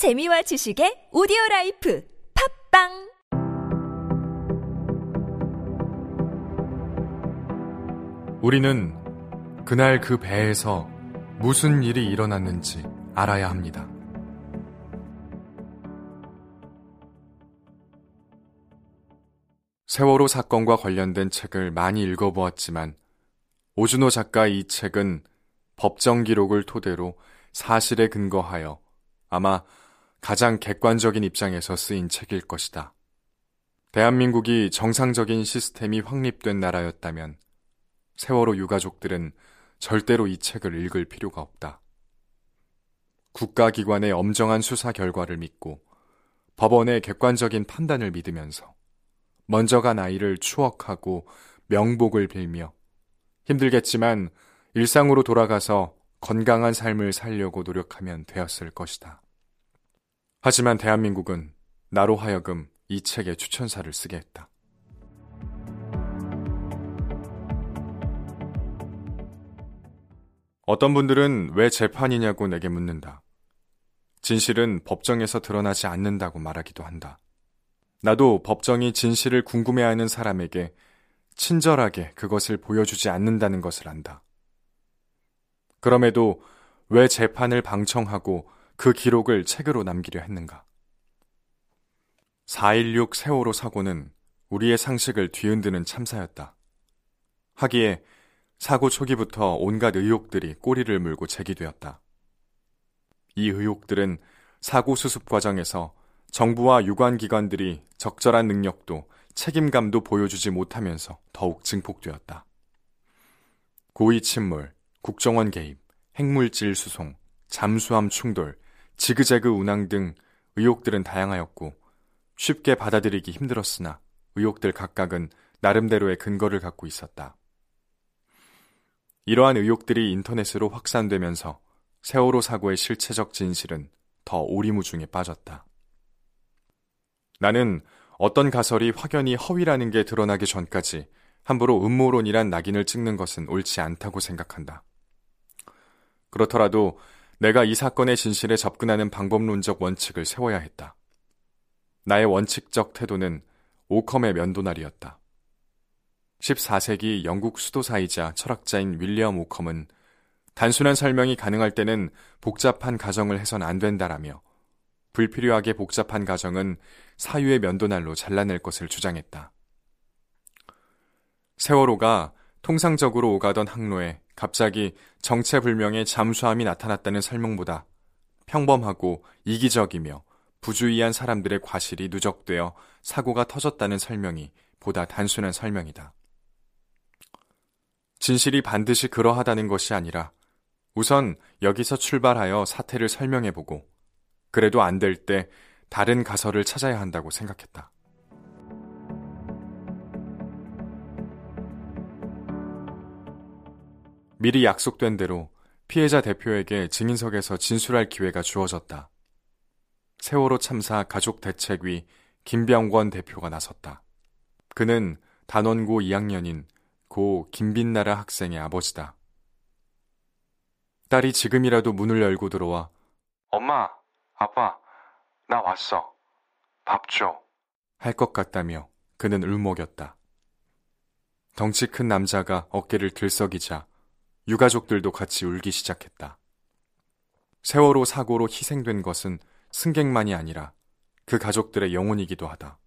재미와 지식의 오디오 라이프 팟빵 우리는 그날 그 배에서 무슨 일이 일어났는지 알아야 합니다. 세월호 사건과 관련된 책을 많이 읽어보았지만 오준호 작가의 이 책은 법정 기록을 토대로 사실에 근거하여 아마 가장 객관적인 입장에서 쓰인 책일 것이다. 대한민국이 정상적인 시스템이 확립된 나라였다면 세월호 유가족들은 절대로 이 책을 읽을 필요가 없다. 국가기관의 엄정한 수사 결과를 믿고 법원의 객관적인 판단을 믿으면서 먼저 간 아이를 추억하고 명복을 빌며 힘들겠지만 일상으로 돌아가서 건강한 삶을 살려고 노력하면 되었을 것이다. 하지만 대한민국은 나로 하여금 이 책의 추천사를 쓰게 했다. 어떤 분들은 왜 재판이냐고 내게 묻는다. 진실은 법정에서 드러나지 않는다고 말하기도 한다. 나도 법정이 진실을 궁금해하는 사람에게 친절하게 그것을 보여주지 않는다는 것을 안다. 그럼에도 왜 재판을 방청하고 그 기록을 책으로 남기려 했는가? 4.16 세월호 사고는 우리의 상식을 뒤흔드는 참사였다. 하기에 사고 초기부터 온갖 의혹들이 꼬리를 물고 제기되었다. 이 의혹들은 사고 수습 과정에서 정부와 유관 기관들이 적절한 능력도 책임감도 보여주지 못하면서 더욱 증폭되었다. 고의 침몰, 국정원 개입, 핵물질 수송, 잠수함 충돌, 지그재그 운항 등 의혹들은 다양하였고 쉽게 받아들이기 힘들었으나 의혹들 각각은 나름대로의 근거를 갖고 있었다. 이러한 의혹들이 인터넷으로 확산되면서 세월호 사고의 실체적 진실은 더 오리무중에 빠졌다. 나는 어떤 가설이 확연히 허위라는 게 드러나기 전까지 함부로 음모론이란 낙인을 찍는 것은 옳지 않다고 생각한다. 그렇더라도 내가 이 사건의 진실에 접근하는 방법론적 원칙을 세워야 했다. 나의 원칙적 태도는 오컴의 면도날이었다. 14세기 영국 수도사이자 철학자인 윌리엄 오컴은 단순한 설명이 가능할 때는 복잡한 가정을 해선 안 된다라며 불필요하게 복잡한 가정은 사유의 면도날로 잘라낼 것을 주장했다. 세월호가 통상적으로 오가던 항로에 갑자기 정체불명의 잠수함이 나타났다는 설명보다 평범하고 이기적이며 부주의한 사람들의 과실이 누적되어 사고가 터졌다는 설명이 보다 단순한 설명이다. 진실이 반드시 그러하다는 것이 아니라 우선 여기서 출발하여 사태를 설명해보고 그래도 안 될 때 다른 가설을 찾아야 한다고 생각했다. 미리 약속된 대로 피해자 대표에게 증인석에서 진술할 기회가 주어졌다. 세월호 참사 가족 대책위 김병권 대표가 나섰다. 그는 단원고 2학년인 고 김빈나라 학생의 아버지다. 딸이 지금이라도 문을 열고 들어와 엄마, 아빠, 나 왔어. 밥 줘. 할 것 같다며 그는 울먹였다. 덩치 큰 남자가 어깨를 들썩이자 유가족들도 같이 울기 시작했다. 세월호 사고로 희생된 것은 승객만이 아니라 그 가족들의 영혼이기도 하다.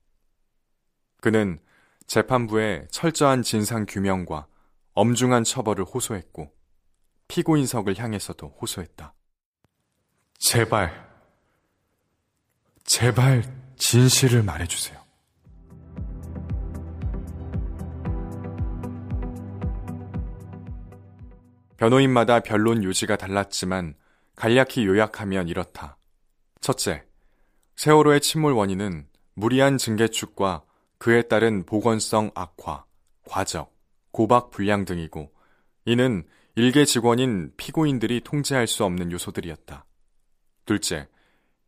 그는 재판부에 철저한 진상 규명과 엄중한 처벌을 호소했고 피고인석을 향해서도 호소했다. 제발, 제발 진실을 말해주세요. 변호인마다 변론 요지가 달랐지만 간략히 요약하면 이렇다. 첫째, 세월호의 침몰 원인은 무리한 증개축과 그에 따른 보건성 악화, 과적, 고박 불량 등이고 이는 일개 직원인 피고인들이 통제할 수 없는 요소들이었다. 둘째,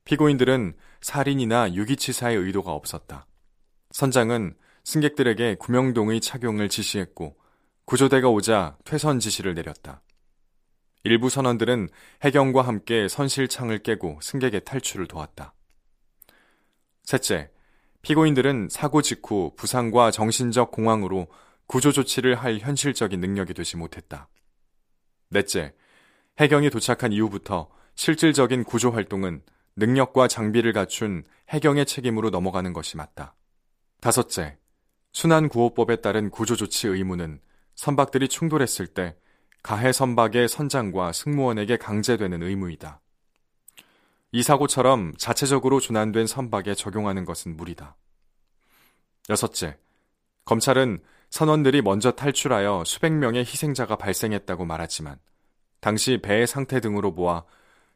피고인들은 살인이나 유기치사의 의도가 없었다. 선장은 승객들에게 구명동의 착용을 지시했고 구조대가 오자 퇴선 지시를 내렸다. 일부 선원들은 해경과 함께 선실창을 깨고 승객의 탈출을 도왔다. 셋째, 피고인들은 사고 직후 부상과 정신적 공황으로 구조 조치를 할 현실적인 능력이 되지 못했다. 넷째, 해경이 도착한 이후부터 실질적인 구조 활동은 능력과 장비를 갖춘 해경의 책임으로 넘어가는 것이 맞다. 다섯째, 순환구호법에 따른 구조 조치 의무는 선박들이 충돌했을 때 가해 선박의 선장과 승무원에게 강제되는 의무이다. 이 사고처럼 자체적으로 조난된 선박에 적용하는 것은 무리다. 여섯째, 검찰은 선원들이 먼저 탈출하여 수백 명의 희생자가 발생했다고 말하지만 당시 배의 상태 등으로 보아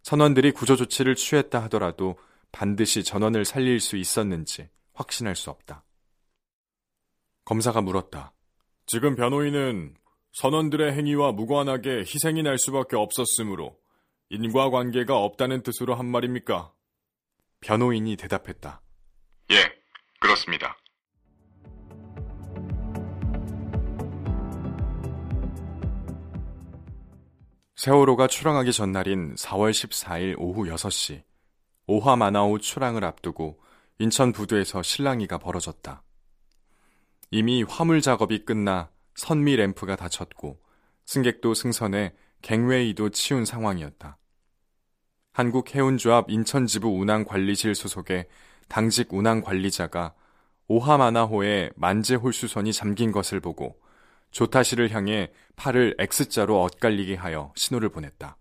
선원들이 구조 조치를 취했다 하더라도 반드시 전원을 살릴 수 있었는지 확신할 수 없다. 검사가 물었다. 지금 변호인은 선원들의 행위와 무관하게 희생이 날 수밖에 없었으므로 인과관계가 없다는 뜻으로 한 말입니까? 변호인이 대답했다. 예, 그렇습니다. 세월호가 출항하기 전날인 4월 14일 오후 6시, 오화 마나오 출항을 앞두고 인천 부두에서 실랑이가 벌어졌다. 이미 화물 작업이 끝나 선미 램프가 닫혔고 승객도 승선해 갱웨이도 치운 상황이었다. 한국해운조합 인천지부 운항관리실 소속의 당직 운항관리자가 오하마나호에 만재 홀수선이 잠긴 것을 보고 조타시를 향해 팔을 X자로 엇갈리게 하여 신호를 보냈다.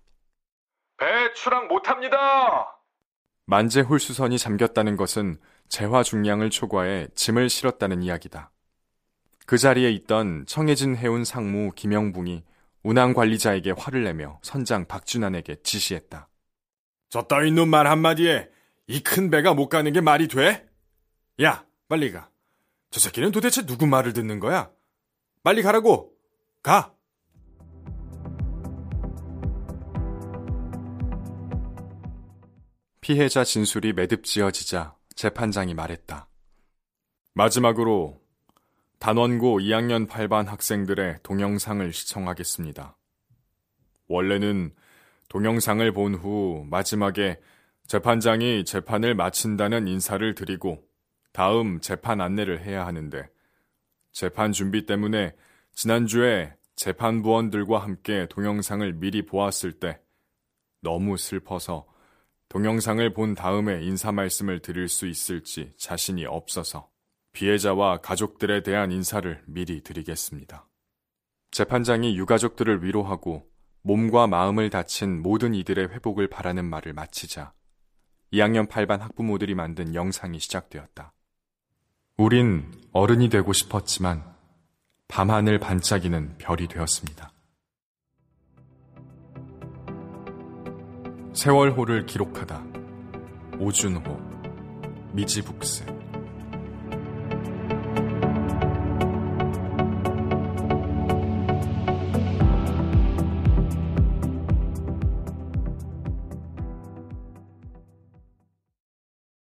배 출항 못합니다! 만재 홀수선이 잠겼다는 것은 재화 중량을 초과해 짐을 실었다는 이야기다. 그 자리에 있던 청해진 해운 상무 김영붕이 운항 관리자에게 화를 내며 선장 박준환에게 지시했다. 저 따위 놈 말 한마디에 이 큰 배가 못 가는 게 말이 돼? 야, 빨리 가. 저 새끼는 도대체 누구 말을 듣는 거야? 빨리 가라고! 가! 피해자 진술이 매듭지어지자 재판장이 말했다. 마지막으로 단원고 2학년 8반 학생들의 동영상을 시청하겠습니다. 원래는 동영상을 본 후 마지막에 재판장이 재판을 마친다는 인사를 드리고 다음 재판 안내를 해야 하는데 재판 준비 때문에 지난주에 재판부원들과 함께 동영상을 미리 보았을 때 너무 슬퍼서 동영상을 본 다음에 인사 말씀을 드릴 수 있을지 자신이 없어서 피해자와 가족들에 대한 인사를 미리 드리겠습니다. 재판장이 유가족들을 위로하고 몸과 마음을 다친 모든 이들의 회복을 바라는 말을 마치자 2학년 8반 학부모들이 만든 영상이 시작되었다. 우린 어른이 되고 싶었지만 밤하늘 반짝이는 별이 되었습니다. 세월호를 기록하다 오준호 미지북스